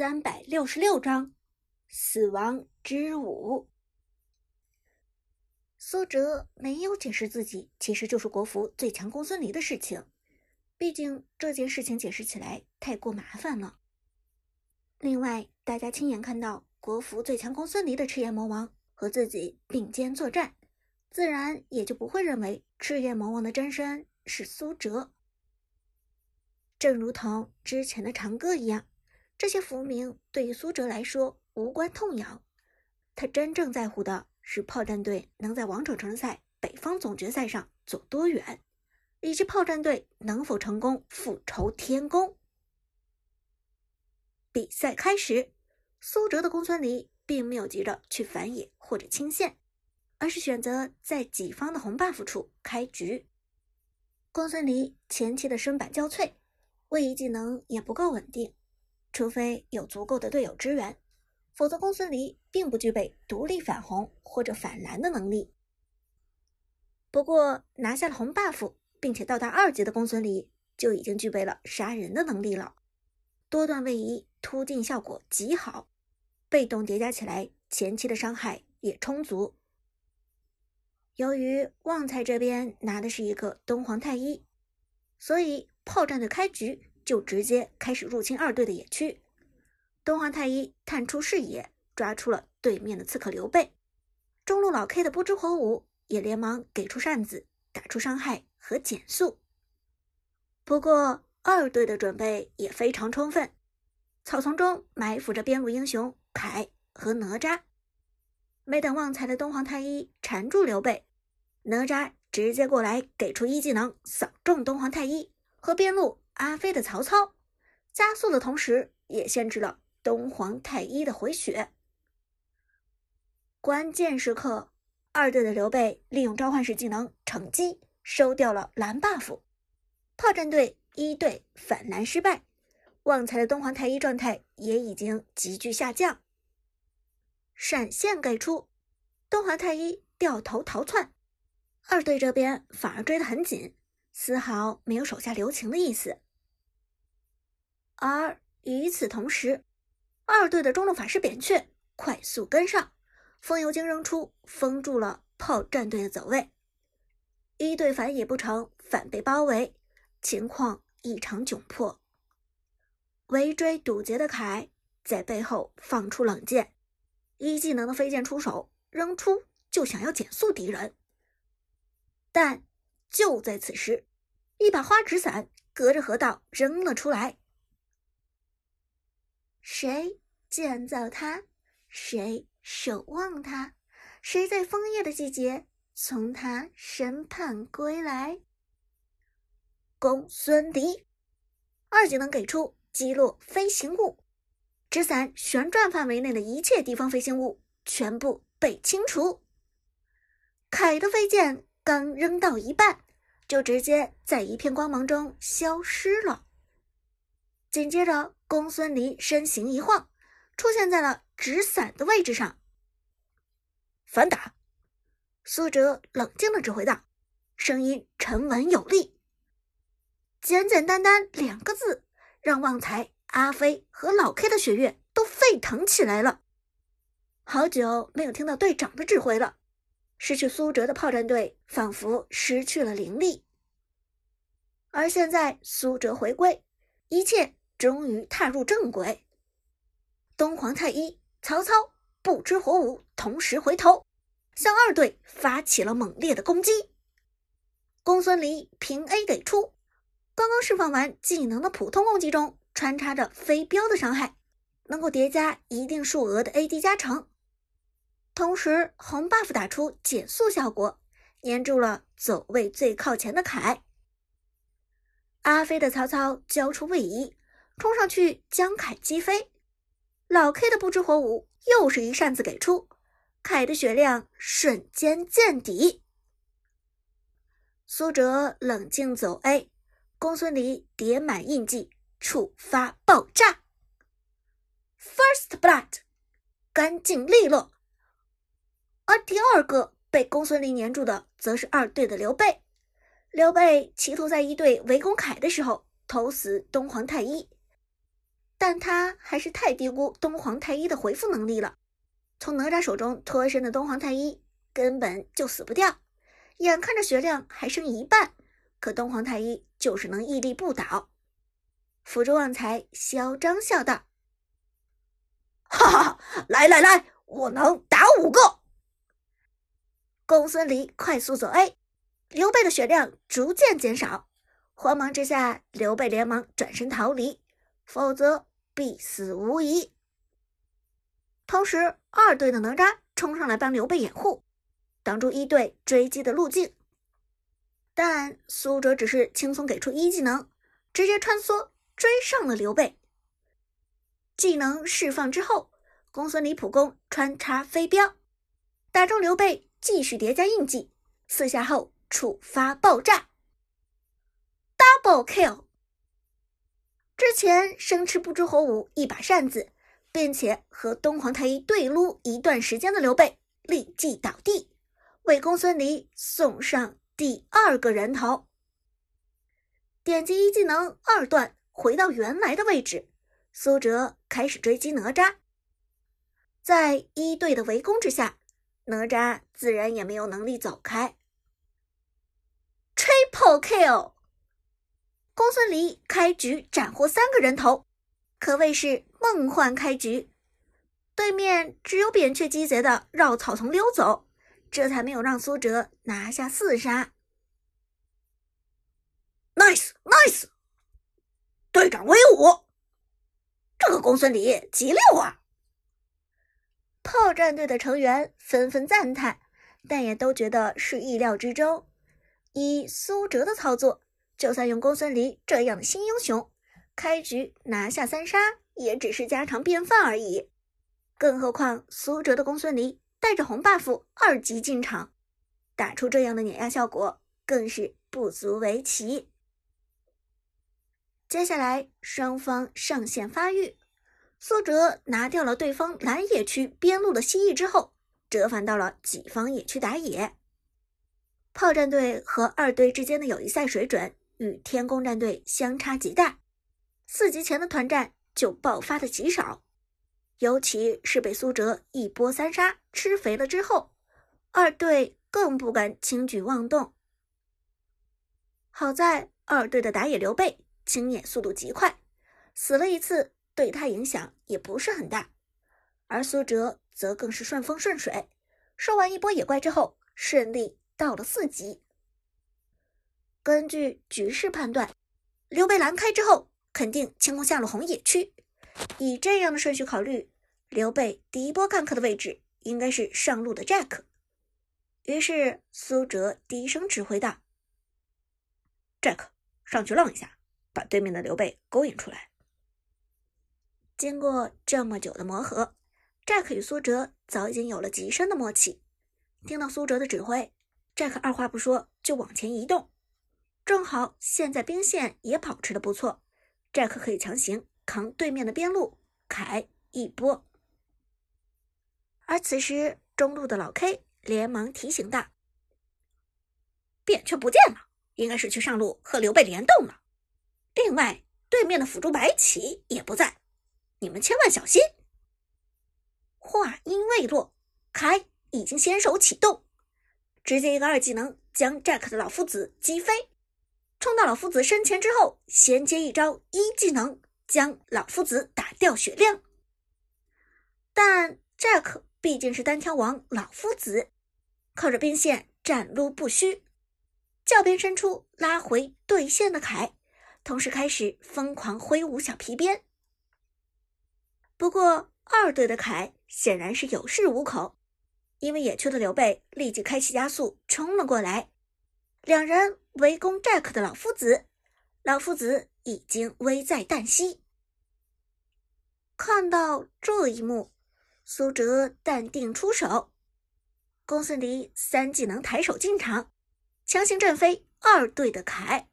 三百六十六章死亡之舞。苏哲没有解释自己其实就是国服最强公孙离的事情，毕竟这件事情解释起来太过麻烦了。另外，大家亲眼看到国服最强公孙离的赤焰魔王和自己并肩作战，自然也就不会认为赤焰魔王的真身是苏哲。正如同之前的长歌一样，这些浮名对于苏哲来说无关痛痒，他真正在乎的是炮战队能在王者城赛北方总决赛上走多远，以及炮战队能否成功复仇天宫。比赛开始，苏哲的公孙离并没有急着去反野或者清线，而是选择在己方的红 buff 处开局。公孙离前期的身板较脆，位移技能也不够稳定，除非有足够的队友支援，否则公孙离并不具备独立反红或者反蓝的能力。不过拿下了红 buff，并且到达二级的公孙离就已经具备了杀人的能力了，多段位移。突进效果极好，被动叠加起来，前期的伤害也充足。由于旺财这边拿的是一个东皇太一，所以炮战队开局就直接开始入侵二队的野区。东皇太一探出视野，抓出了对面的刺客刘备。中路老 K 的不知火舞也连忙给出扇子，打出伤害和减速。不过二队的准备也非常充分。草丛中埋伏着边路英雄凯和哪吒，没等旺财的东皇太一缠住刘备，哪吒直接过来给出一技能扫中东皇太一和边路阿飞的曹操，加速的同时也限制了东皇太一的回血。关键时刻，二队的刘备利用召唤师技能乘机收掉了蓝 buff，炮战队一队反蓝失败。旺财的东皇太一状态也已经急剧下降，闪现给出，东皇太一掉头逃窜，二队这边反而追得很紧，丝毫没有手下留情的意思。而与此同时，二队的中路法师扁鹊快速跟上，风油精扔出，封住了炮战队的走位，一队反野不成，反被包围，情况异常窘迫。围追堵截的凯在背后放出冷箭，一技能的飞剑出手，扔出就想要减速敌人。但就在此时，一把花纸伞隔着河道扔了出来。谁建造它？谁守望它？谁在枫叶的季节从他身畔归来？公孙离，二技能给出。击落飞行物，纸伞旋转范围内的一切敌方飞行物全部被清除。凯的飞剑刚扔到一半，就直接在一片光芒中消失了。紧接着，公孙离身形一晃，出现在了纸伞的位置上。反打！苏哲冷静的指挥道，声音沉稳有力，简简单单两个字。让旺财、阿飞和老 K 的血液都沸腾起来了。好久没有听到队长的指挥了，失去苏哲的炮战队仿佛失去了灵力。而现在苏哲回归，一切终于踏入正轨。东皇太一、曹操、不知火舞同时回头，向二队发起了猛烈的攻击。公孙离平 A 给出。刚刚释放完技能的普通攻击中穿插着飞镖的伤害，能够叠加一定数额的 AD 加成。同时红 buff 打出减速效果，粘住了走位最靠前的凯。阿飞的曹操交出位移，冲上去将凯击飞。老 K 的不知火舞又是一扇子给出，凯的血量瞬间见底。苏哲冷静走 A。公孙离叠满印记，触发爆炸，First Blood，干净利落。而第二个被公孙离粘住的，则是二队的刘备。刘备企图在一队围攻凯的时候投死东皇太一，但他还是太低估东皇太一的回复能力了。从哪吒手中脱身的东皇太一根本就死不掉，眼看着血量还剩一半，可东皇太一就是能屹立不倒。辅助旺财嚣张笑道：“哈哈，来来来，我能打五个。”公孙离快速走 A，刘备的血量逐渐减少，慌忙之下，刘备连忙转身逃离，否则必死无疑。同时，二队的哪吒冲上来帮刘备掩护，挡住一队追击的路径。但苏哲只是轻松给出一技能，直接穿梭追上了刘备。技能释放之后，公孙离普攻穿插飞镖，打中刘备。继续叠加印记，四下后触发爆炸，double kill。之前生吃不知火舞一把扇子，并且和东皇太一对撸一段时间的刘备立即倒地，为公孙离送上第二个人头。点击一技能二段，回到原来的位置，苏哲开始追击哪吒，在一队的围攻之下。哪吒自然也没有能力走开。Triple kill，公孙离开局斩获三个人头，可谓是梦幻开局。对面只有扁鹊鸡贼的绕草丛溜走，这才没有让苏哲拿下四杀。Nice nice，队长威武！这个公孙离极溜啊！炮战队的成员纷纷赞叹，但也都觉得是意料之中。以苏哲的操作，就算用公孙离这样的新英雄，开局拿下三杀也只是家常便饭而已。更何况苏哲的公孙离带着红 buff 二级进场，打出这样的碾压效果，更是不足为奇。接下来，双方上线发育。苏哲拿掉了对方蓝野区边路的蜥蜴之后，折返到了己方野区打野。炮战队和二队之间的友谊赛水准与天宫战队相差极大，四级前的团战就爆发的极少，尤其是被苏哲一波三杀吃肥了之后，二队更不敢轻举妄动。好在二队的打野刘备清野速度极快，死了一次。对他影响也不是很大，而苏哲则更是顺风顺水，收完一波野怪之后，顺利到了四级。根据局势判断，刘备蓝开之后肯定清空下路红野区，以这样的顺序考虑，刘备第一波干克的位置应该是上路的 Jack。于是苏哲低声指挥道：“Jack，上去浪一下，把对面的刘备勾引出来。”经过这么久的磨合，Jack 与苏哲早已经有了极深的默契。听到苏哲的指挥，Jack 二话不说就往前移动。正好现在兵线也保持的不错，Jack 可以强行扛对面的边路凯一波。而此时中路的老 K 连忙提醒道：“扁鹊不见了，应该是去上路和刘备联动了。另外，对面的辅助白起也不在。”你们千万小心！话音未落，凯已经先手启动，直接一个二技能将 Jack 的老夫子击飞，冲到老夫子身前之后，衔接一招一技能将老夫子打掉血量。但 Jack 毕竟是单挑王，老夫子靠着兵线战撸不虚，教鞭伸出拉回对线的凯，同时开始疯狂挥舞小皮鞭。不过，二队的凯显然是有恃无恐，因为野区的刘备立即开启加速冲了过来，两人围攻 Jack 的老夫子，老夫子已经危在旦夕。看到这一幕，苏哲淡定出手，公孙离三技能抬手进场，强行震飞二队的凯，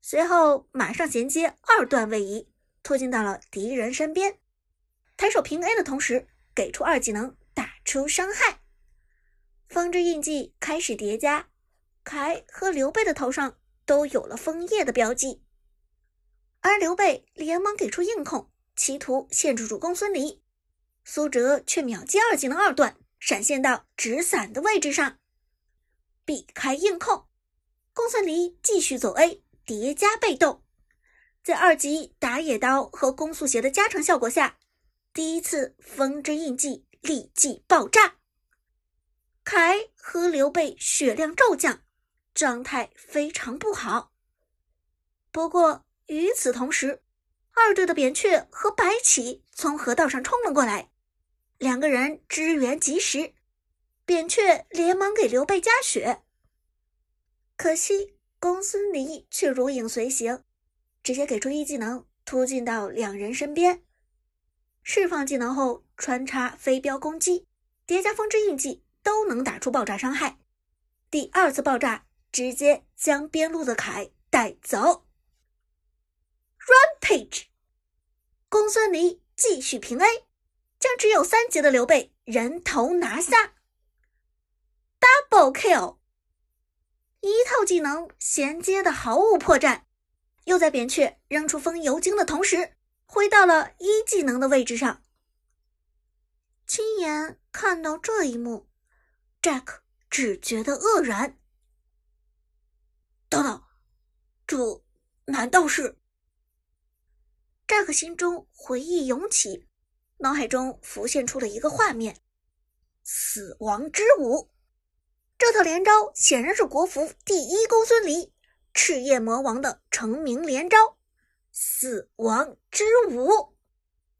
随后马上衔接二段位移，突进到了敌人身边。抬手平 A 的同时，给出二技能打出伤害，风之印记开始叠加，凯和刘备的头上都有了枫叶的标记。而刘备连忙给出硬控，企图限制住公孙离。苏哲却秒接二技能二段，闪现到纸伞的位置上，避开硬控。公孙离继续走 A，叠加被动，在二级打野刀和攻速鞋的加成效果下，第一次风之印记立即爆炸。凯和刘备血量骤降，状态非常不好。不过与此同时，二队的扁鹊和白起从河道上冲了过来。两个人支援及时，扁鹊连忙给刘备加血。可惜公孙离却如影随形，直接给出一技能突进到两人身边，释放技能后穿插飞镖攻击，叠加风之印记都能打出爆炸伤害。第二次爆炸直接将边路的凯带走。Rampage，公孙离继续平 A。将只有三级的刘备人头拿下，double kill，一套技能衔接的毫无破绽，又在扁鹊扔出风油精的同时，回到了一技能的位置上。亲眼看到这一幕，Jack 只觉得愕然。等等，这难道是？Jack 心中回忆涌起。脑海中浮现出了一个画面：死亡之舞。这套连招显然是国服第一公孙离赤焰魔王的成名连招——死亡之舞。